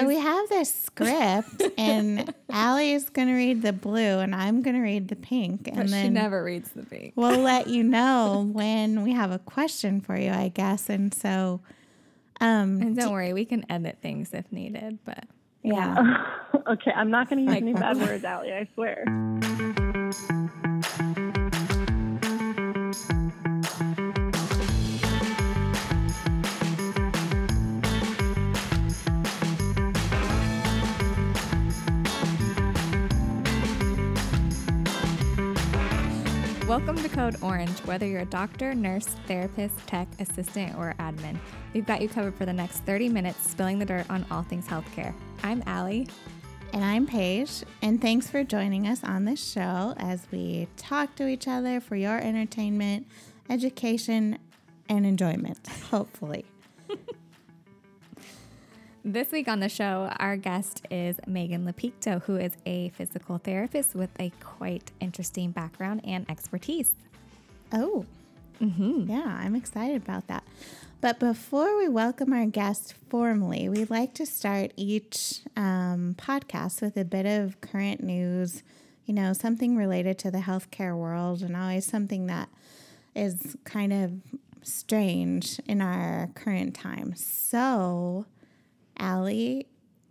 So we have this script, and Allie is going to read the blue, and I'm going to read the pink. And But then she never reads the pink. we'll let you know when we have a question for you, I guess. And so, um, And don't worry, we can edit things if needed. But yeah. okay, I'm not going to use Like- any bad words, Allie. I swear. Welcome to Code Orange. Whether you're a doctor, nurse, therapist, tech, assistant, or admin, we've got you covered for the next 30 minutes, spilling the dirt on all things healthcare. I'm Allie. And I'm Paige, and thanks for joining us on this show as we talk to each other for your entertainment, education, and enjoyment, hopefully. This week on the show, our guest is Megan Lapicto, who is a physical therapist with a quite interesting background and expertise. Oh, yeah, I'm excited about that. But before we welcome our guest formally, we'd like to start each um, podcast with a bit of current news, you know, something related to the healthcare world, and always something that is kind of strange in our current time. So, Allie,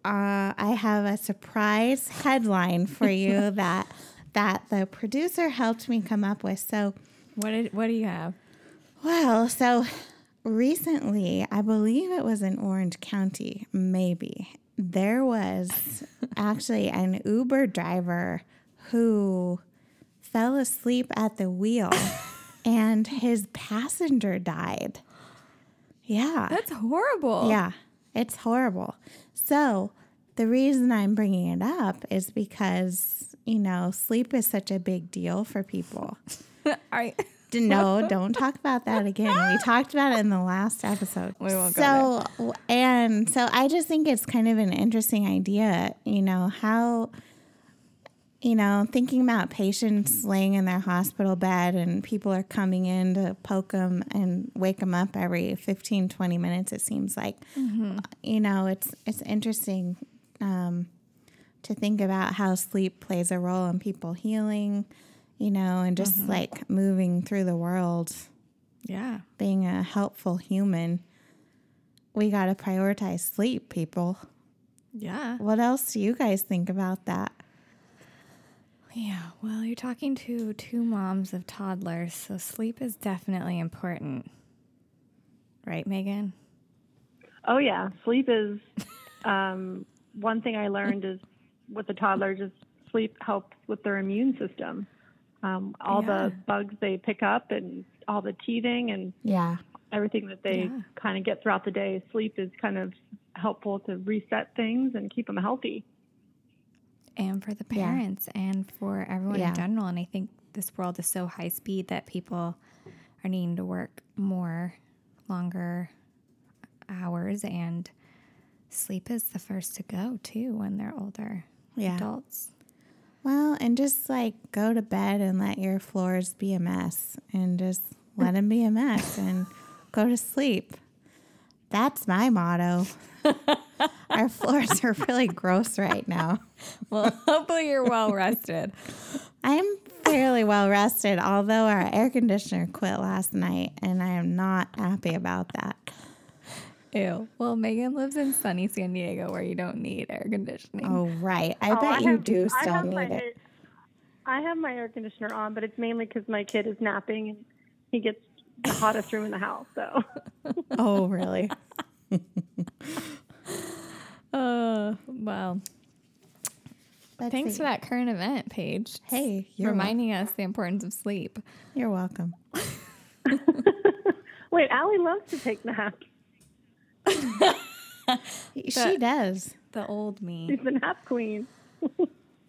uh, I have a surprise headline for you that that the producer helped me come up with. So, What did what do you have? well, so recently, I believe it was in Orange County, maybe, there was actually an Uber driver who fell asleep at the wheel and his passenger died. Yeah. That's horrible. Yeah, it's horrible. So, the reason I'm bringing it up is because, you know, sleep is such a big deal for people. I, D- No, don't talk about that again. We talked about it in the last episode. We won't go so, and so I just think it's kind of an interesting idea, you know, how, you know, thinking about patients laying in their hospital bed and people are coming in to poke them and wake them up every 15, 20 minutes, it seems like. You know, it's, it's interesting um, to think about how sleep plays a role in people healing, you know, and just like moving through the world, yeah. being a helpful human. We got to prioritize sleep, people. Yeah. What else do you guys think about that? Yeah. Well, you're talking to two moms of toddlers, so sleep is definitely important. Right, Megan? Oh yeah, sleep is um, one thing I learned is with the toddlers is sleep helps with their immune system. Um, all Yeah. the bugs they pick up and all the teething and Yeah. everything that they Yeah. kind of get throughout the day. Sleep is kind of helpful to reset things and keep them healthy. And for the Yeah. parents and for everyone Yeah. in general. And I think this world is so high speed that people are needing to work more, longer hours, and sleep is the first to go too when they're older Yeah. adults. Well, and just like go to bed and let your floors be a mess and just let them be a mess and go to sleep. That's my motto. Our floors are really gross right now. Well, hopefully you're well rested. I'm fairly well rested, although our air conditioner quit last night, and I am not happy about that. Ew. Well, Megan lives in sunny San Diego where you don't need air conditioning. Oh, right. I Oh, bet I you have- do still need my it. air- I have my air conditioner on, but it's mainly because my kid is napping and he gets the hottest room in the house. So Oh, really? Uh, well, Let's thanks see. for that current event, Paige. Hey, you're, wel- reminding us the importance of sleep. you're welcome. wait, Allie loves to take naps. she does. The old me. She's the nap queen.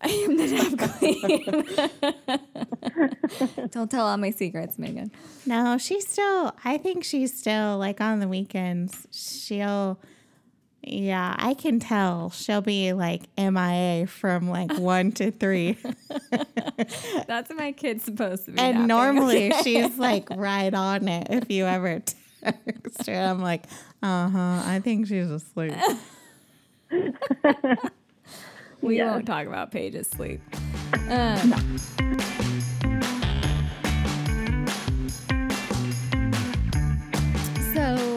I am the nap queen. Don't tell all my secrets, Megan. No, she's still, I think she's still like on the weekends. She'll, yeah, I can tell she'll be like MIA from like one to three. That's what my kid's supposed to be. and napping. normally she's like right on it if you ever text her. I'm like, uh huh, I think she's asleep. we Yes. won't talk about Paige's sleep. Um,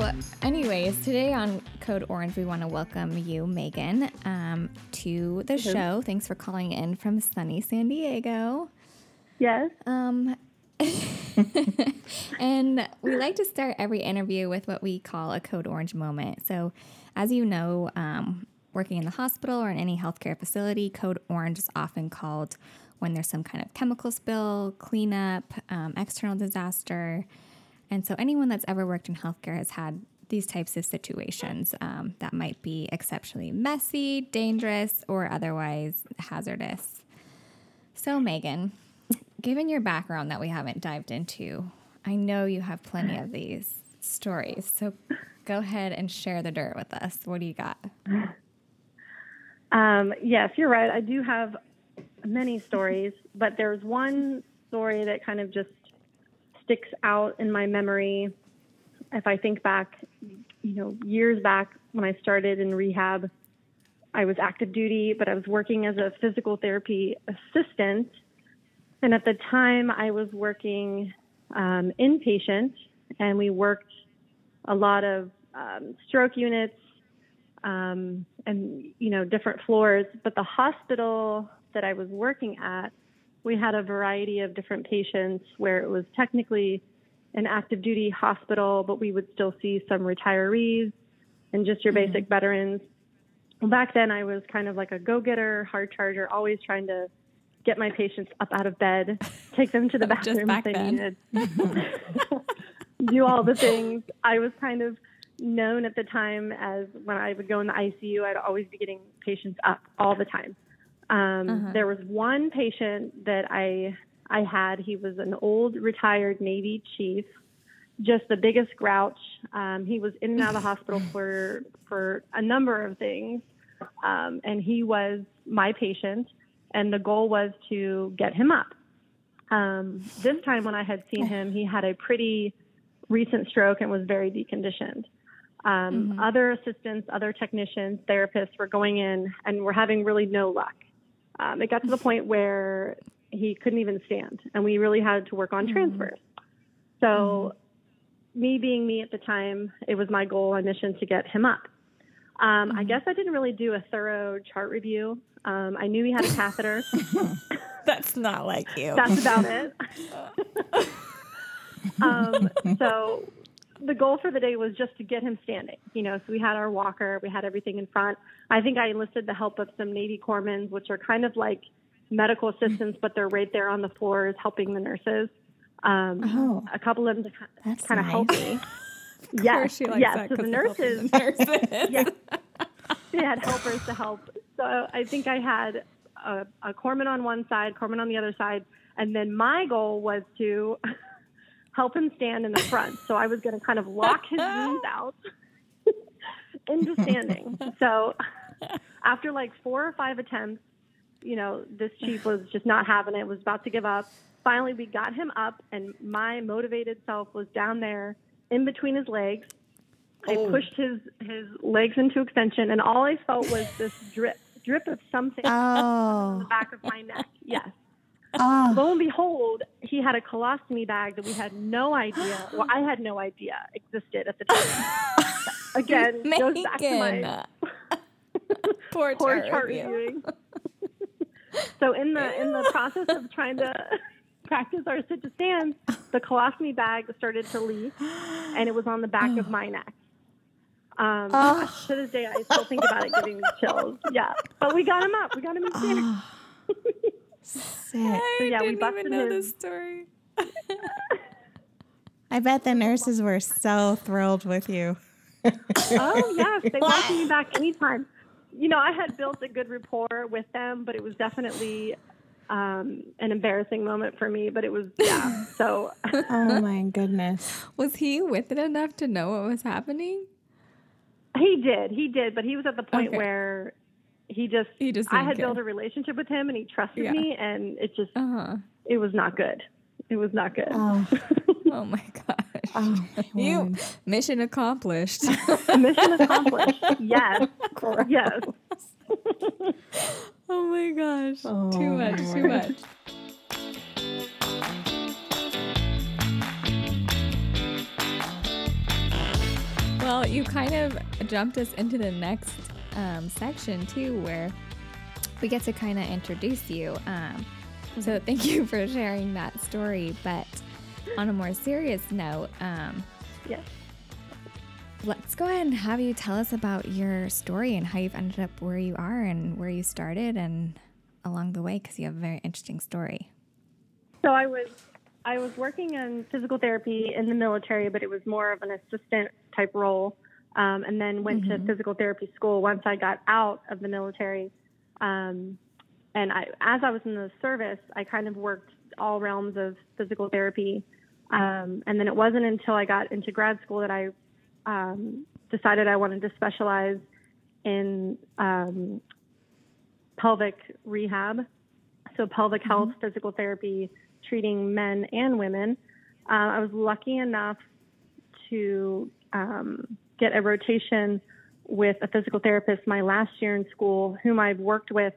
So, anyways, today on Code Orange, we want to welcome you, Megan, um, to the show. Thanks for calling in from sunny San Diego. Yes. Um, and we like to start every interview with what we call a Code Orange moment. So, as you know, um, working in the hospital or in any healthcare facility, Code Orange is often called when there's some kind of chemical spill, cleanup, um, external disaster. And so, anyone that's ever worked in healthcare has had these types of situations um, that might be exceptionally messy, dangerous, or otherwise hazardous. So, Megan, given your background that we haven't dived into, I know you have plenty of these stories. So, go ahead and share the dirt with us. What do you got? Um, yes, you're right. I do have many stories, but there's one story that kind of just sticks out in my memory. If I think back, you know, years back when I started in rehab, I was active duty, but I was working as a physical therapy assistant. And at the time, I was working um, inpatient, and we worked a lot of um, stroke units um, and you know different floors. But the hospital that I was working at, we had a variety of different patients where it was technically an active duty hospital, but we would still see some retirees and just your mm-hmm. basic veterans. Well, back then I was kind of like a go-getter, hard charger, always trying to get my patients up out of bed, take them to the bathroom if they then. needed, do all the things. I was kind of known at the time as when I would go in the ICU, I'd always be getting patients up all the time. Um, Uh-huh. There was one patient that I I had. He was an old retired Navy chief, just the biggest grouch. Um, he was in and out of the hospital for for a number of things, um, and he was my patient. And the goal was to get him up. Um, this time, when I had seen him, he had a pretty recent stroke and was very deconditioned. Um, Other assistants, other technicians, therapists were going in and were having really no luck. Um, it got to the point where he couldn't even stand, and we really had to work on transfers. So, me being me at the time, it was my goal, my mission to get him up. Um, I guess I didn't really do a thorough chart review. Um, I knew he had a catheter. That's not like you. That's about it. um, so the goal for the day was just to get him standing. You know, so we had our walker, we had everything in front. I think I enlisted the help of some Navy corpsmen, which are kind of like medical assistants, but they're right there on the floors helping the nurses. Um, Oh, a couple of them kind of nice. help me. Of yes, she likes yes. that So the nurses, the nurses. yeah, they had helpers to help. So I think I had a, a corpsman on one side, corpsman on the other side, and then my goal was to help him stand in the front. So I was going to kind of lock his knees out into standing. So after like four or five attempts, you know, this chief was just not having it, was about to give up. Finally, we got him up, and my motivated self was down there in between his legs. I oh. pushed his his legs into extension, and all I felt was this drip, drip of something oh. on the Oh, back of my neck. Yes. Oh, Lo and behold, he had a colostomy bag that we had no idea, well, I had no idea existed at the time. Again, goes back to my Poor poor chart chart review. reviewing. so in the in the process of trying to practice our sit to stand, the colostomy bag started to leak, and it was on the back of my neck. Um, Oh. To this day, I still think about it, giving me chills. Yeah, but we got him up. We got him in standing. Ah. Sick. I yeah, didn't busted even know his- this story. I bet the nurses were so thrilled with you. Oh yes, they welcome me back anytime. You know, I had built a good rapport with them, but it was definitely um, an embarrassing moment for me. But it was yeah. So Oh my goodness. Was he with it enough to know what was happening? he did, he did, but he was at the point Okay. where he just, He just I had care. built a relationship with him, and he trusted Yeah. me, and it just Uh huh. it was not good. It was not good. Oh, Oh my gosh. oh my you word. mission accomplished. Mission accomplished. yes, yes. oh my gosh. Oh, too much, Lord. too much. Well, you kind of jumped us into the next um, section too, where we get to kind of introduce you. Um, so mm-hmm. thank you for sharing that story. But on a more serious note, um, yes. Let's go ahead and have you tell us about your story and how you've ended up where you are and where you started and along the way because you have a very interesting story. So I was I was working in physical therapy in the military, but it was more of an assistant type role. Um, and then went mm-hmm. to physical therapy school once I got out of the military. Um, and I, as I was in the service, I kind of worked all realms of physical therapy. Um, and then it wasn't until I got into grad school that I um, decided I wanted to specialize in um, pelvic rehab, so pelvic mm-hmm. health, physical therapy, treating men and women. Uh, I was lucky enough to um, get a rotation with a physical therapist my last year in school, whom I've worked with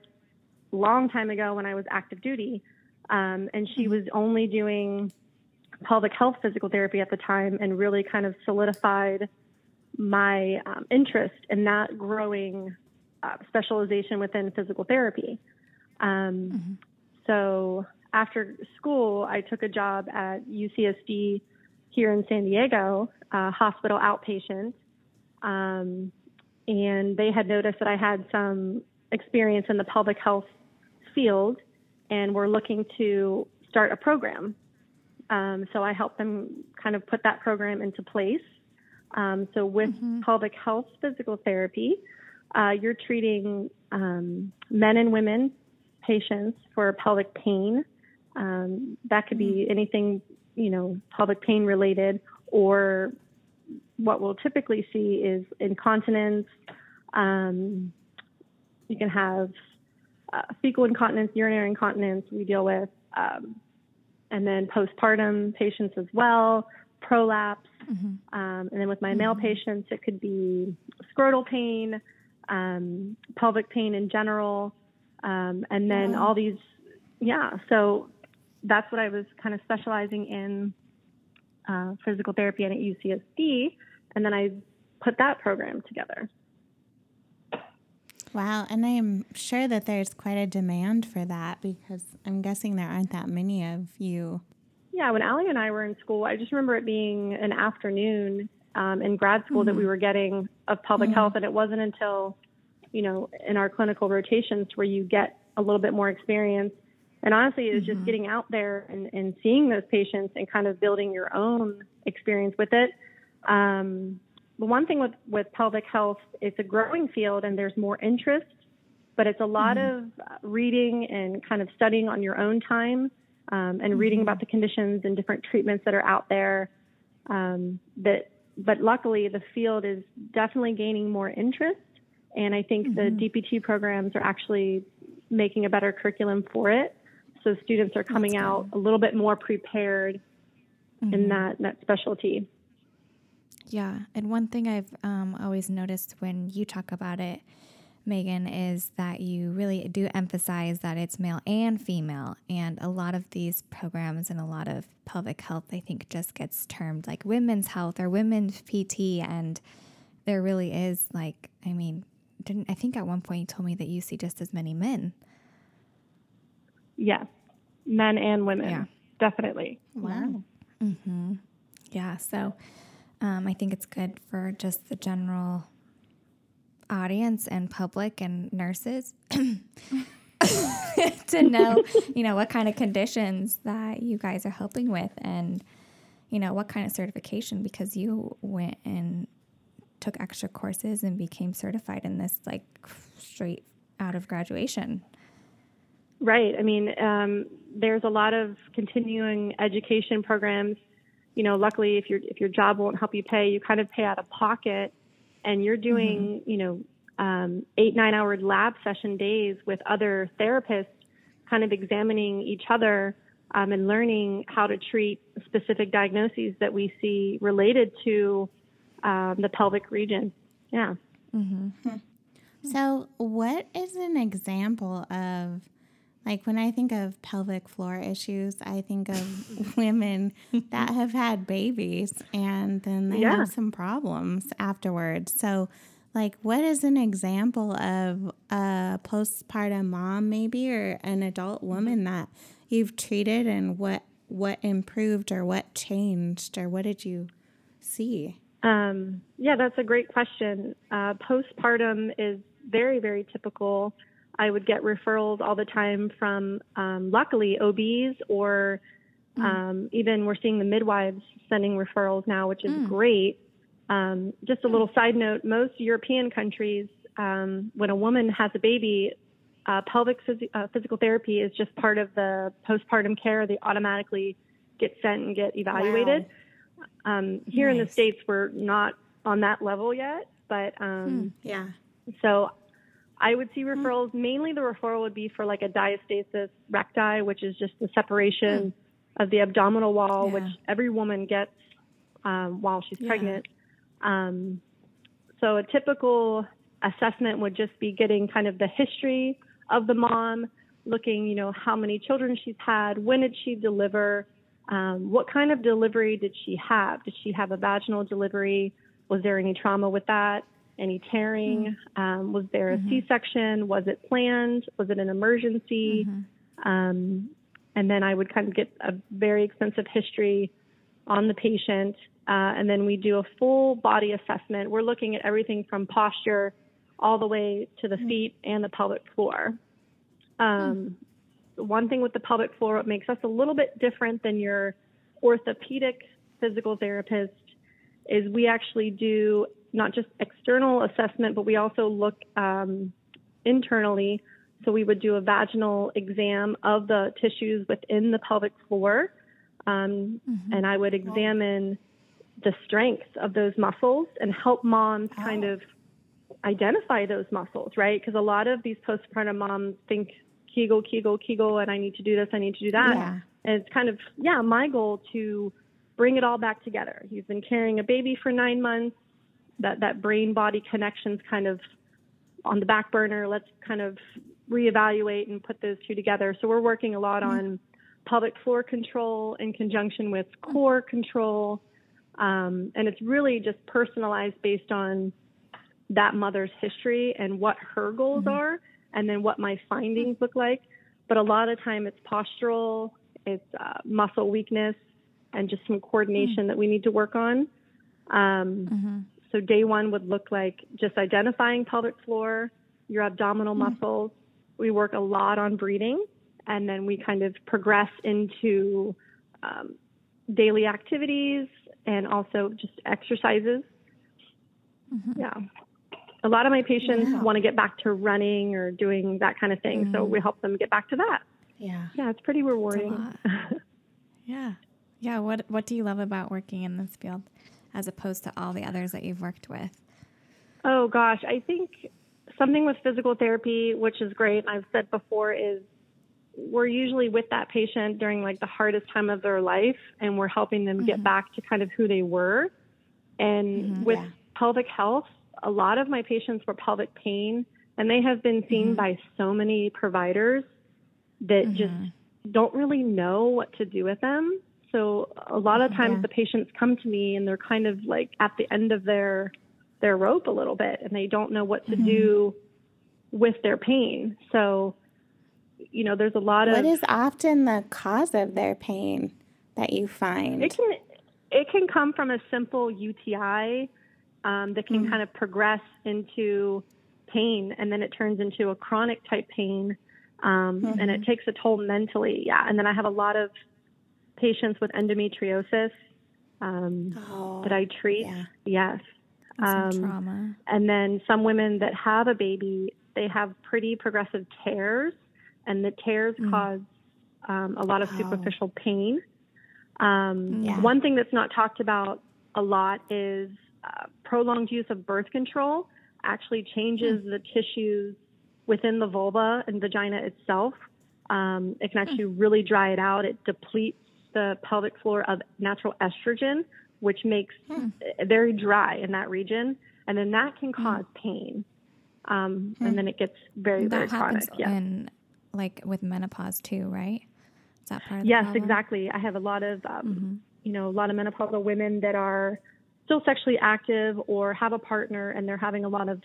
a long time ago when I was active duty. Um, and she was only doing pelvic health physical therapy at the time and really kind of solidified my um, interest in that growing uh, specialization within physical therapy. Um, mm-hmm. So after school, I took a job at UCSD here in San Diego, uh, hospital outpatient. Um, and they had noticed that I had some experience in the pelvic health field and were looking to start a program. Um, so I helped them kind of put that program into place. Um, so with mm-hmm. pelvic health physical therapy, uh, you're treating um, men and women patients for pelvic pain, um, that could be mm-hmm. anything, you know, pelvic pain related, or what we'll typically see is incontinence. Um, you can have uh, fecal incontinence, urinary incontinence. We deal with, um, and then postpartum patients as well, prolapse, mm-hmm. Um, and then with my mm-hmm. male patients, it could be scrotal pain, um, pelvic pain in general, um, and then all these yeah so that's what I was kind of specializing in uh, physical therapy and at UCSD, and then I put that program together. Wow, and I'm sure that there's quite a demand for that because I'm guessing there aren't that many of you. Yeah, when Allie and I were in school, I just remember it being an afternoon um, in grad school mm-hmm. that we mm-hmm. were getting of pelvic mm-hmm. health, and it wasn't until, you know, in our clinical rotations where you get a little bit more experience and honestly, it's mm-hmm. just getting out there and, and seeing those patients and kind of building your own experience with it. Um, the one thing with, with pelvic health, it's a growing field and there's more interest, but it's a lot mm-hmm. of reading and kind of studying on your own time um, and mm-hmm. reading about the conditions and different treatments that are out there. Um, that, but luckily, the field is definitely gaining more interest. And I think the mm-hmm. DPT programs are actually making a better curriculum for it. So students are coming out a little bit more prepared mm-hmm. in that, that specialty. Yeah. And one thing I've um, always noticed when you talk about it, Megan, is that you really do emphasize that it's male and female. And a lot of these programs and a lot of pelvic health, I think, just gets termed like women's health or women's PT. And there really is, like, I mean, didn't I think at one point you told me that you see just as many men Yes, men and women. Yeah. Definitely. Wow. Mm-hmm. Yeah. So um, I think it's good for just the general audience and public and nurses to know, you know, what kind of conditions that you guys are helping with and, you know, what kind of certification because you went and took extra courses and became certified in this like straight out of graduation. Right. I mean, um, there's a lot of continuing education programs. You know, luckily, if your if your job won't help you pay, you kind of pay out of pocket, and you're doing, mm-hmm. you know, um, eight nine hour lab session days with other therapists, kind of examining each other um, and learning how to treat specific diagnoses that we see related to um, the pelvic region. Yeah. Mm-hmm. So, what is an example of, like, when I think of pelvic floor issues, I think of women that have had babies and then they Yeah. have some problems afterwards. So, like, what is an example of a postpartum mom, maybe, or an adult woman that you've treated, and what what improved or what changed or what did you see? Um, yeah, that's a great question. Uh, postpartum is very, very typical. I would get referrals all the time from, um, luckily, OBs or um, even we're seeing the midwives sending referrals now, which is great. Um, just a little side note most European countries, um, when a woman has a baby, uh, pelvic phys- uh, physical therapy is just part of the postpartum care. They automatically get sent and get evaluated. Um, here in the States, we're not on that level yet, but um, Yeah. so I would see referrals. Mainly the referral would be for like a diastasis recti, which is just the separation of the abdominal wall, Yeah. which every woman gets um, while she's Yeah. pregnant. Um, so a typical assessment would just be getting kind of the history of the mom, looking, you know, how many children she's had, when did she deliver, um, what kind of delivery did she have? Did she have a vaginal delivery? Was there any trauma with that? Any tearing? Um, was there a C-section? Was it planned? Was it an emergency? Um, and then I would kind of get a very extensive history on the patient. Uh, and then we do a full body assessment. We're looking at everything from posture all the way to the feet and the pelvic floor. Um, One thing with the pelvic floor, what makes us a little bit different than your orthopedic physical therapist is we actually do not just external assessment, but we also look um, internally. So we would do a vaginal exam of the tissues within the pelvic floor, um, and I would examine the strength of those muscles and help moms kind of identify those muscles, right? Because a lot of these postpartum moms think Kegel, Kegel, Kegel, and I need to do this, I need to do that. Yeah. And it's kind of, yeah, my goal to bring it all back together. You've been carrying a baby for nine months. That that brain body connection's kind of on the back burner. Let's kind of reevaluate and put those two together. So we're working a lot on pelvic floor control in conjunction with core control. Um, and it's really just personalized based on that mother's history and what her goals are, and then what my findings look like. But a lot of time it's postural, it's uh, muscle weakness, and just some coordination that we need to work on. Um, So day one would look like just identifying pelvic floor, your abdominal mm. muscles. We work a lot on breathing, and then we kind of progress into um, daily activities and also just exercises. Mm-hmm. Yeah. A lot of my patients want to get back to running or doing that kind of thing, so mm. we help them get back to that. Yeah. Yeah, it's pretty rewarding. lot. Yeah. Yeah. What What do you love about working in this field, as opposed to all the others that you've worked with? Oh gosh, I think something with physical therapy, which is great, and I've said before, is we're usually with that patient during like the hardest time of their life, and we're helping them get mm-hmm. back to kind of who they were. And mm-hmm. with Yeah. pelvic health, a lot of my patients were pelvic pain, and they have been seen mm-hmm. by so many providers that just don't really know what to do with them. So a lot of times Yeah. the patients come to me and they're kind of like at the end of their their rope a little bit and they don't know what to do with their pain. So you know, there's a lot of is often the cause of their pain that you find? it can it can come from a simple UTI um, that can kind of progress into pain, and then it turns into a chronic type pain, um, and it takes a toll mentally. Yeah, and then I have a lot of patients with endometriosis um, oh, that I treat. yeah. Yes, And Um, trauma. and then some women that have a baby, they have pretty progressive tears, and the tears cause um, a lot of Oh. superficial pain. Um, Yeah. One thing that's not talked about a lot is uh, prolonged use of birth control actually changes the tissues within the vulva and vagina itself. Um, it can actually really dry it out. It depletes the pelvic floor of natural estrogen, which makes it very dry in that region. And then that can cause pain. um, and then it gets very very that happens chronic. Yeah. like with menopause too, right? Is that part of Yes, problem? exactly. I have a lot of, um, Mm-hmm. you know, a lot of menopausal women that are still sexually active or have a partner and they're having a lot of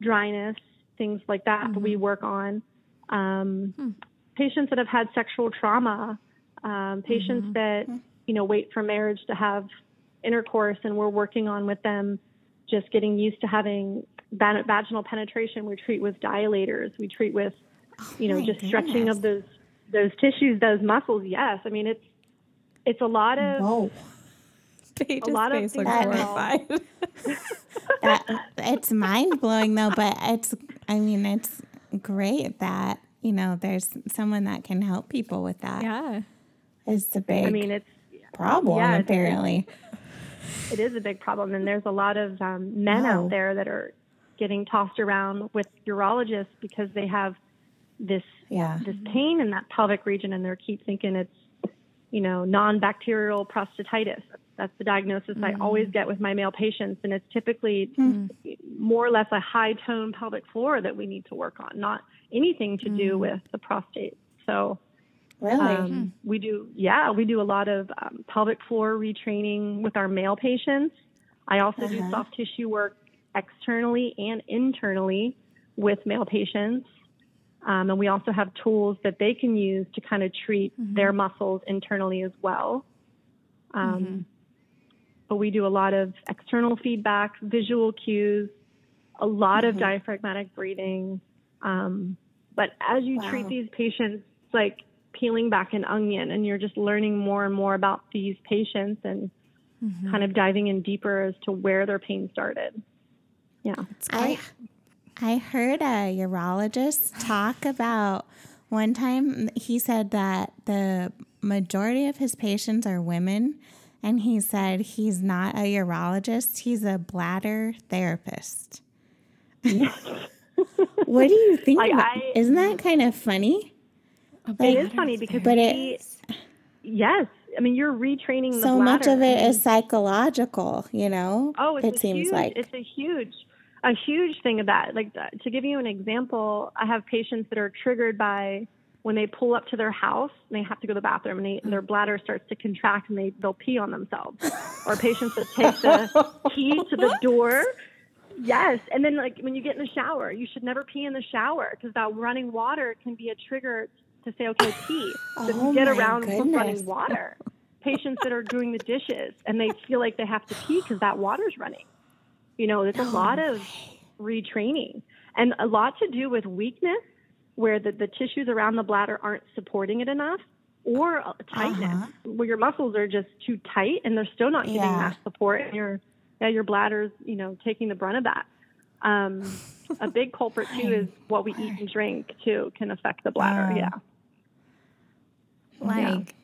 dryness, things like that. that Mm-hmm. we work on. Um, Hmm. Patients that have had sexual trauma, um, patients Mm-hmm. that, you know, wait for marriage to have intercourse, and we're working on with them just getting used to having vaginal penetration. We treat with dilators. We treat with, you know, my just stretching of those those tissues, those muscles. Yes, I mean it's it's a lot of Whoa. Paige's A lot of face looks things horrified. that, it's mind blowing though, but it's I mean it's great that you know there's someone that can help people with that. yeah. It's the big I mean it's problem yeah, it's- apparently. it is a big problem, and there's a lot of um, men Wow. out there that are getting tossed around with urologists because they have this Yeah. this pain in that pelvic region, and they keep thinking it's you know non-bacterial prostatitis. That's the diagnosis I always mm. get with my male patients, and it's typically hmm. more or less a high-tone pelvic floor that we need to work on, not anything to do mm. with the prostate. So. Really? Um, we do, yeah, we do a lot of um, pelvic floor retraining with our male patients. I also do Uh-huh. soft tissue work externally and internally with male patients. Um, and we also have tools that they can use to kind of treat their muscles internally as well. Um, But we do a lot of external feedback, visual cues, a lot of diaphragmatic breathing. Um, but as you treat these patients, it's like peeling back an onion, and you're just learning more and more about these patients and mm-hmm. kind of diving in deeper as to where their pain started. Yeah. I I heard a urologist talk about one time he said that the majority of his patients are women and he said he's not a urologist, he's a bladder therapist. what do you think? Like, about- I- Isn't that kind of funny? It is funny because But we, it yes, I mean you're retraining the so much of it is psychological, you know? Oh, it's it seems huge, like it's a huge, a huge thing of that. Like to give you an example, I have patients that are triggered by when they pull up to their house and they have to go to the bathroom and, they, and their bladder starts to contract and they they'll pee on themselves. or patients that take the key to the door. Yes, and then like when you get in the shower, you should never pee in the shower because that running water can be a trigger to say, okay, pee. Oh get around with goodness. running water. Patients that are doing the dishes and they feel like they have to pee because that water's running. You know, there's a lot of retraining and a lot to do with weakness where the, the tissues around the bladder aren't supporting it enough or tightness Uh-huh. where your muscles are just too tight and they're still not getting Yeah. that support and your yeah, your bladder's you know taking the brunt of that um, a big culprit too is what we eat and drink too can affect the bladder Yeah. Yeah. Like,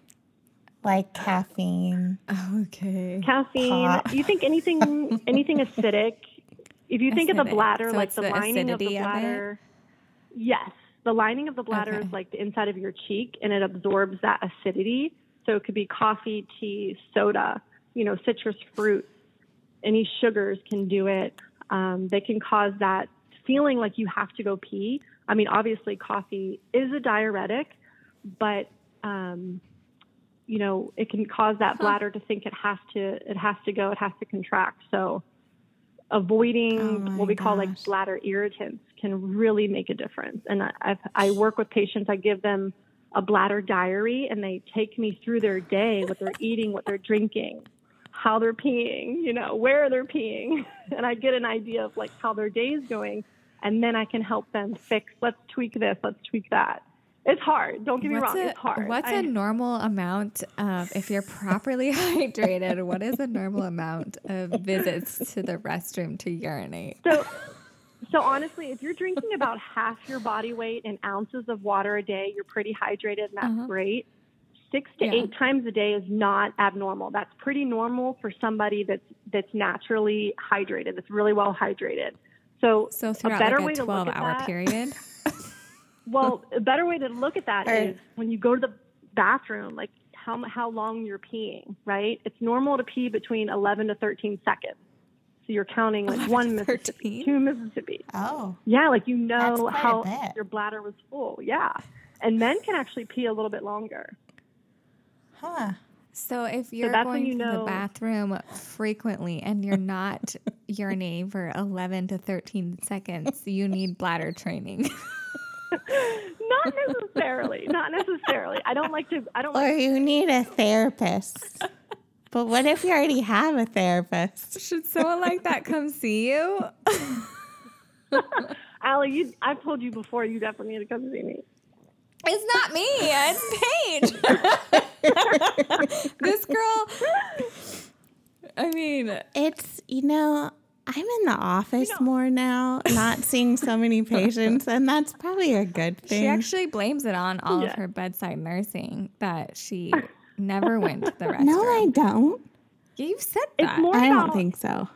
like caffeine. okay. caffeine. Pot. you think anything anything acidic? If you think of the bladder So like the, the lining of the acidity of bladder. Yes. The lining of the bladder Okay. is like the inside of your cheek and it absorbs that acidity. So it could be coffee tea soda you know citrus fruits any sugars can do it. Um, they can cause that feeling like you have to go pee. I mean obviously coffee is a diuretic but um, you know it can cause that bladder to think it has to it has to go it has to contract. So avoiding Oh what we call like bladder irritants can really make a difference. And I, I've, I work with patients i give them a bladder diary and they take me through their day what they're eating what they're drinking how they're peeing you know where they're peeing. And i get an idea of like how their day is going and then i can help them fix let's tweak this let's tweak that it's hard don't get me What's wrong a, it's hard what's I- a normal amount of, if you're properly hydrated, what is a normal amount of visits to the restroom to urinate? So, so honestly, if you're drinking about half your body weight in ounces of water a day, you're pretty hydrated, and that's Uh-huh. great. Six to Yeah. eight times a day is not abnormal. That's pretty normal for somebody that's that's naturally hydrated, that's really well hydrated. So, So a throughout better like way a to 12 look at hour that, period? well, a better way to look at that is Or- when you go to the bathroom, like how how long you're peeing, right? It's normal to pee between 11 to 13 seconds. So So you're counting like 11 one to Mississippi, 13? two Mississippi. Oh, Yeah, like you know how your bladder was full. Yeah. And men can actually pee a little bit longer. huh. So if you're that's when going you to the bathroom frequently and you're not urinating for 11 to 13 seconds, you need bladder training. Not necessarily. not necessarily. I don't like to. I don't. Or Like, you need a therapist. But what if you already have a therapist? Should someone like that come see you? Allie, you. I've told you before. You definitely need to come see me. It's not me. It's Paige. this girl. I mean, It's, you know, I'm in the office more now, not seeing so many patients, and that's probably a good thing. she actually blames it on all Yeah. of her bedside nursing that she never went to the restroom. no, I don't. You've said It's that. more I about. don't think so.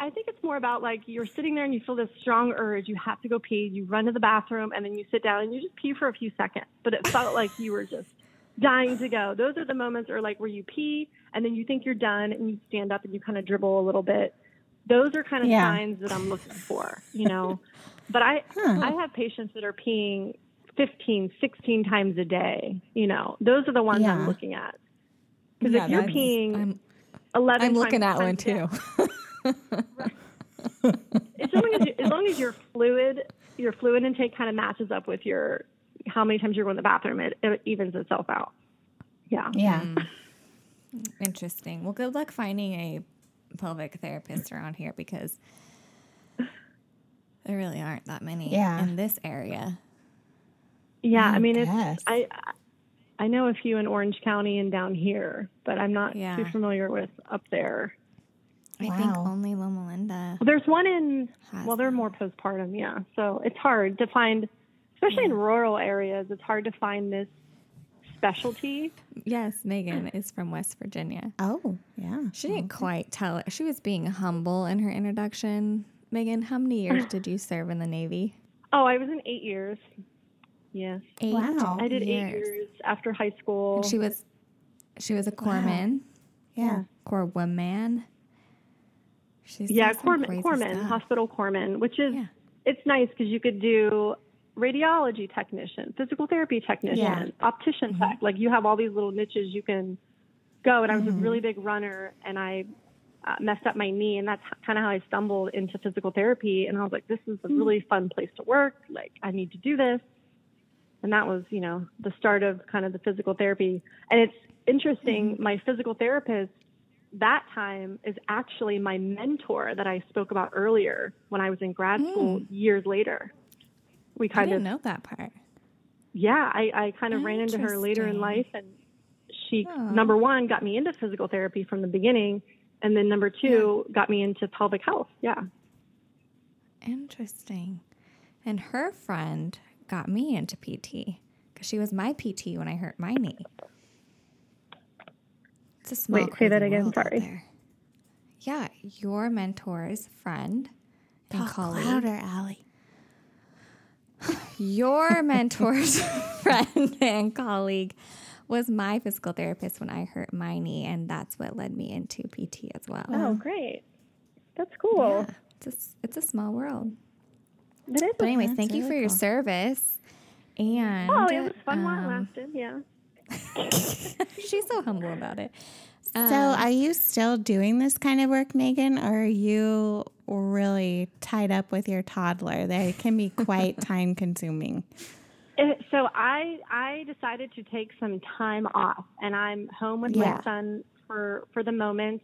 I think it's more about like you're sitting there and you feel this strong urge. You have to go pee. You run to the bathroom and then you sit down and you just pee for a few seconds. But it felt like you were just dying to go. Those are the moments, or like where you pee and then you think you're done and you stand up and you kind of dribble a little bit. Those are kind of Yeah. signs that I'm looking for, you know. but I Huh. I have patients that are peeing 15, 16 times a day. You know, those are the ones I'm looking at. Because Yeah, if you're peeing I'm, 11 I'm looking times- at one times a day- too. as long as, you, as long as your fluid your fluid intake kind of matches up with your how many times you're going to the bathroom, it, it evens itself out. Yeah. Yeah. Mm. Interesting. Well, good luck finding a pelvic therapist around here because there really aren't that many Yeah. in this area. Yeah. I mean, guess. it's I I know a few in Orange County and down here, but I'm not Yeah. too familiar with up there. I think only Loma Linda. Well, there's one in Has well, they're more postpartum. Yeah. So it's hard to find, especially in rural areas. It's hard to find this specialty. Yes, Megan is from West Virginia. Oh, yeah. She didn't quite tell it. She was being humble in her introduction. Megan, how many years did you serve in the Navy? Oh, I was in eight years. Yes. Eight Wow. I did eight years. years after high school. And she was she was a corpsman, Yeah. corpswoman. She's yeah, corpsman, corpsman, hospital corpsman, which is Yeah. it's nice because you could do radiology technician, physical therapy technician, Yeah. optician Mm-hmm. tech. Like you have all these little niches you can go. And I was a really big runner, and I uh, messed up my knee, and that's kind of how I stumbled into physical therapy. And I was like, this is a Hmm. really fun place to work. Like I need to do this. And that was, you know, the start of kind of the physical therapy. And it's interesting, Mm-hmm. my physical therapist that time is actually my mentor that I spoke about earlier when I was in grad school years later. We. I kind didn't of, know that part. yeah, I, I kind of ran into her later in life, and she, Aw. number one, got me into physical therapy from the beginning, and then number two, got me into pelvic health. Yeah. Interesting. And her friend got me into PT because she was my PT when I hurt my knee. It's a small. Wait, say that again, sorry. Yeah, your mentor's friend and Talk colleague. louder, Allie. Your mentor's friend and colleague was my physical therapist when I hurt my knee, and that's what led me into PT as well. Oh, great. That's cool. Yeah, it's a, s- it's a small world. It is. But anyways, That's thank you really for your service. And oh, it was fun while it um, lasted. Yeah. she's so humble about it. So, Um, are you still doing this kind of work, Megan, or are you really tied up with your toddler? They can be quite time consuming. So I I decided to take some time off, and I'm home with Yeah. my son for for the moment.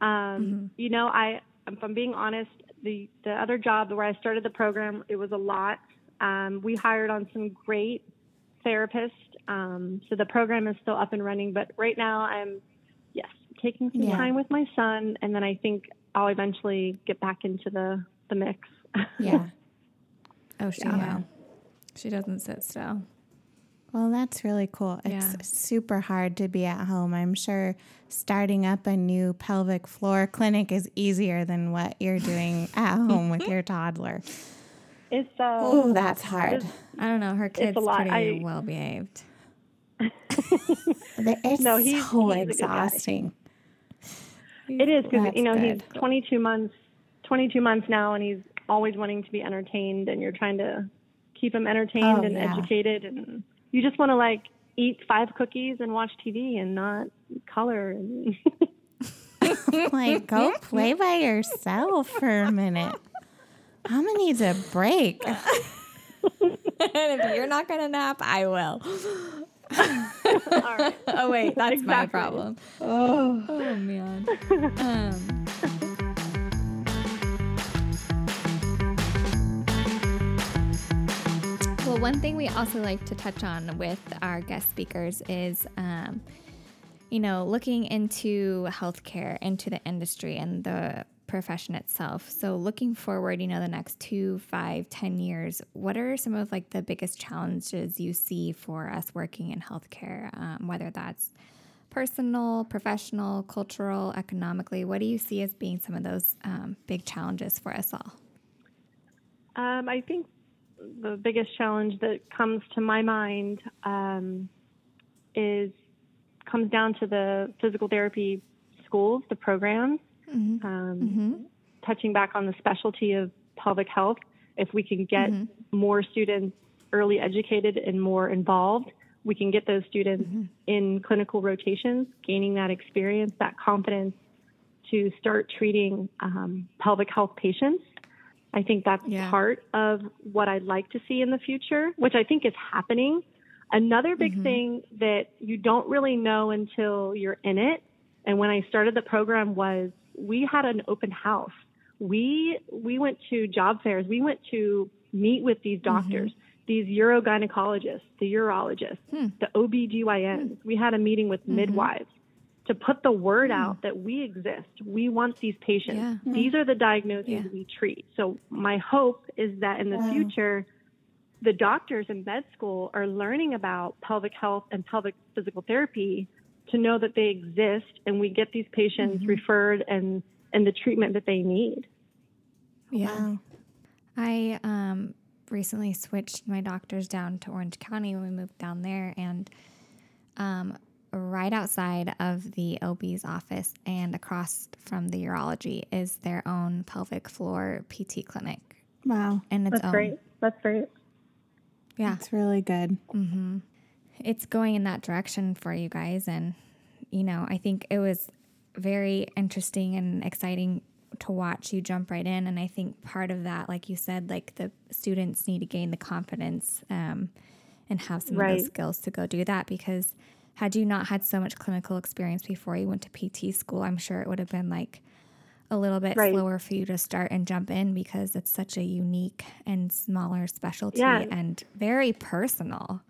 Um, You know, I if I'm being honest, the the other job where I started the program, it was a lot. Um, we hired on some great therapists, um, so the program is still up and running. But right now, I'm yes taking some Yeah. time with my son, and then I think I'll eventually get back into the the mix. Yeah. oh, she Yeah. will. She doesn't sit still. Well, that's really cool. Yeah. It's super hard to be at home. I'm sure starting up a new pelvic floor clinic is easier than what you're doing at home with your toddler. it's uh, Oh, that's hard. I don't know. Her kid's a lot. pretty I- well behaved. It's No, he's- so he's a good guy. exhausting. It is because you know good. he's 22 months, 22 months now, and he's always wanting to be entertained, and you're trying to keep him entertained Oh, and yeah. educated, and you just want to like eat five cookies and watch TV and not color. And like, go play by yourself for a minute. I'm gonna need a break. and if you're not gonna nap, I will. All right. Oh wait, that's my problem. Oh, oh man. Um, well, one thing we also like to touch on with our guest speakers is, um, you know, looking into healthcare, into the industry, and the profession itself. So, looking forward, you know, the next two, five, ten years, what are some of like the biggest challenges you see for us working in healthcare? Um, whether that's personal, professional, cultural, economically, what do you see as being some of those um, big challenges for us all? Um, I think the biggest challenge that comes to my mind um, is comes down to the physical therapy schools, the programs. Mm-hmm. Um, mm-hmm. Touching back on the specialty of pelvic health, if we can get mm-hmm. more students early educated and more involved, we can get those students in clinical rotations, gaining that experience, that confidence to start treating um, pelvic health patients. I think that's Yeah. part of what I'd like to see in the future, which I think is happening. Another big thing that you don't really know until you're in it, and when I started the program was we had an open house. We we went to job fairs. We went to meet with these mm-hmm. doctors, these urogynecologists, the urologists, hmm. the OBGYNs. Hmm. We had a meeting with mm-hmm. midwives to put the word hmm. out that we exist. We want these patients. Yeah. These are the diagnoses Yeah. we treat. So my hope is that in the Wow. future, the doctors in med school are learning about pelvic health and pelvic physical therapy to know that they exist and we get these patients referred and, and the treatment that they need. Yeah. I um, recently switched my doctors down to Orange County when we moved down there, and um, right outside of the OB's office and across from the urology is their own pelvic floor PT clinic, Wow. and its That's own. great. That's great. Yeah, That's really good. It's going in that direction for you guys and you know i think it was very interesting and exciting to watch you jump right in and i think part of that like you said like the students need to gain the confidence um, and have some of Right. those skills to go do that because had you not had so much clinical experience before you went to pt school i'm sure it would have been like a little bit Right. slower for you to start and jump in because it's such a unique and smaller specialty Yeah. and very personal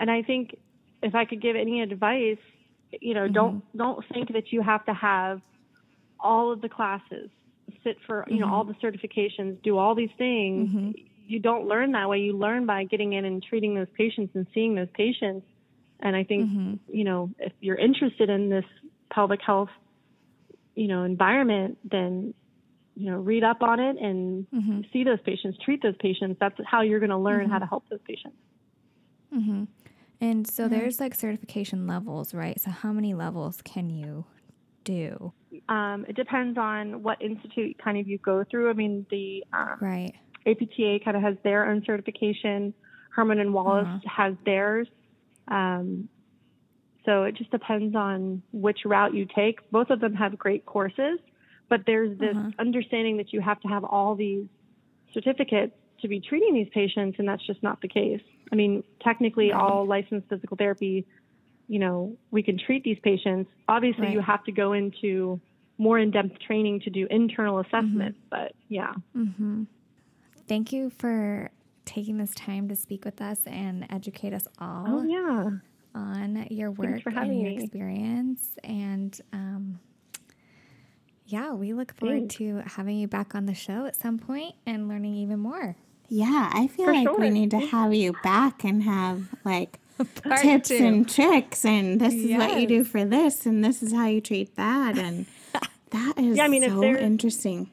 And I think if I could give any advice, you know, don't mm-hmm. don't think that you have to have all of the classes, sit for you know all mm-hmm. the certifications, do all these things. Mm-hmm. You don't learn that way. You learn by getting in and treating those patients and seeing those patients. And I think you know if you're interested in this pelvic health, you know, environment, then you know read up on it and see those patients, treat those patients. That's how you're going to learn how to help those patients. And so there's like certification levels, right? So how many levels can you do? Um, it depends on what institute kind of you go through. I mean, the um, Right. APTA kind of has their own certification. Herman and Wallace has theirs. Um, so it just depends on which route you take. Both of them have great courses, but there's this understanding that you have to have all these certificates to be treating these patients, and that's just not the case. I mean, technically, all licensed physical therapy, you know, we can treat these patients. Obviously, Right. you have to go into more in-depth training to do internal assessments, but yeah. Mm-hmm. Thank you for taking this time to speak with us and educate us all Oh yeah. on your work for and having your me. experience. And um, yeah, we look forward Thanks. to having you back on the show at some point and learning even more. Yeah, I feel For like we need to have you back and have like Part tips two. and tricks and this is what you do for this and this is how you treat that and that is Yeah, I mean, so interesting.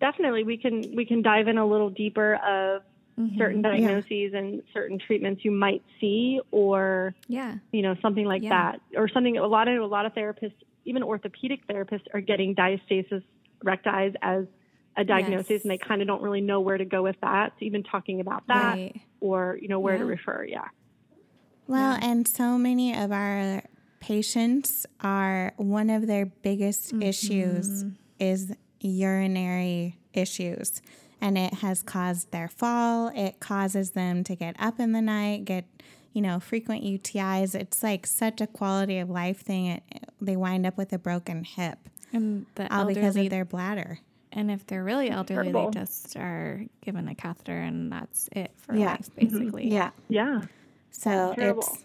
definitely we can we can dive in a little deeper of mm-hmm. certain diagnoses and certain treatments you might see or Yeah. you know something like Yeah. that or something a lot of a lot of therapists even orthopedic therapists are getting diastasis recti as a diagnosis Yes. and they kind of don't really know where to go with that. So even talking about that Right. or, you know, where to refer. Yeah. Well, and so many of our patients are one of their biggest mm-hmm. issues is urinary issues. And it has caused their fall. It causes them to get up in the night, get, you know, frequent UTIs. It's like such a quality of life thing. It, they wind up with a broken hip And the all because of their bladder. And if they're really elderly, terrible. they just are given a catheter, and that's it for Yeah. life, mm-hmm. basically. Yeah. Yeah. So it's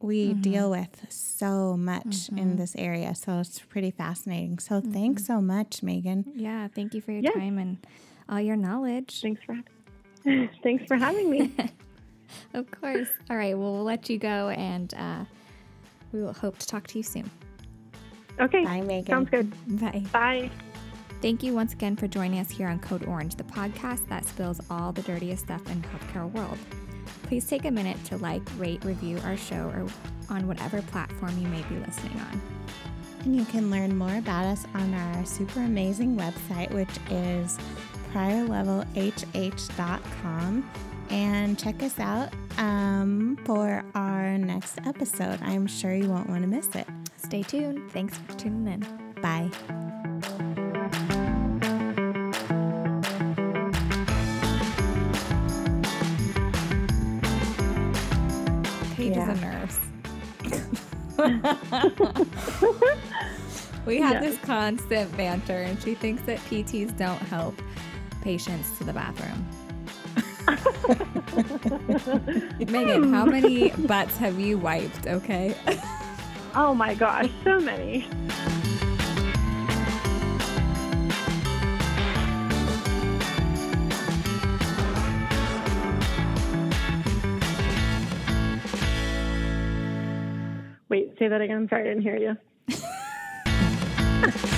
we mm-hmm. deal with so much in mm-hmm. this area, so it's pretty fascinating. So thanks so much, Megan. Yeah. Thank you for your Yeah. time and all your knowledge. Thanks for thanks for having me. Of course. All right. Well, we'll let you go, and uh, we will hope to talk to you soon. Okay. Bye, Megan. Sounds good. Bye. Bye. Thank you once again for joining us here on Code Orange, the podcast that spills all the dirtiest stuff in the healthcare world. Please take a minute to like, rate, review our show or on whatever platform you may be listening on. And you can learn more about us on our super amazing website, which is priorlevelhh.com. And check us out um, for our next episode. I'm sure you won't want to miss it. Stay tuned. Thanks for tuning in. Bye. we have Yeah. this constant banter, and she thinks that PTs don't help patients to the bathroom. Megan, how many butts have you wiped? Okay. Oh my gosh, so many. Say that again. Sorry, I didn't hear you.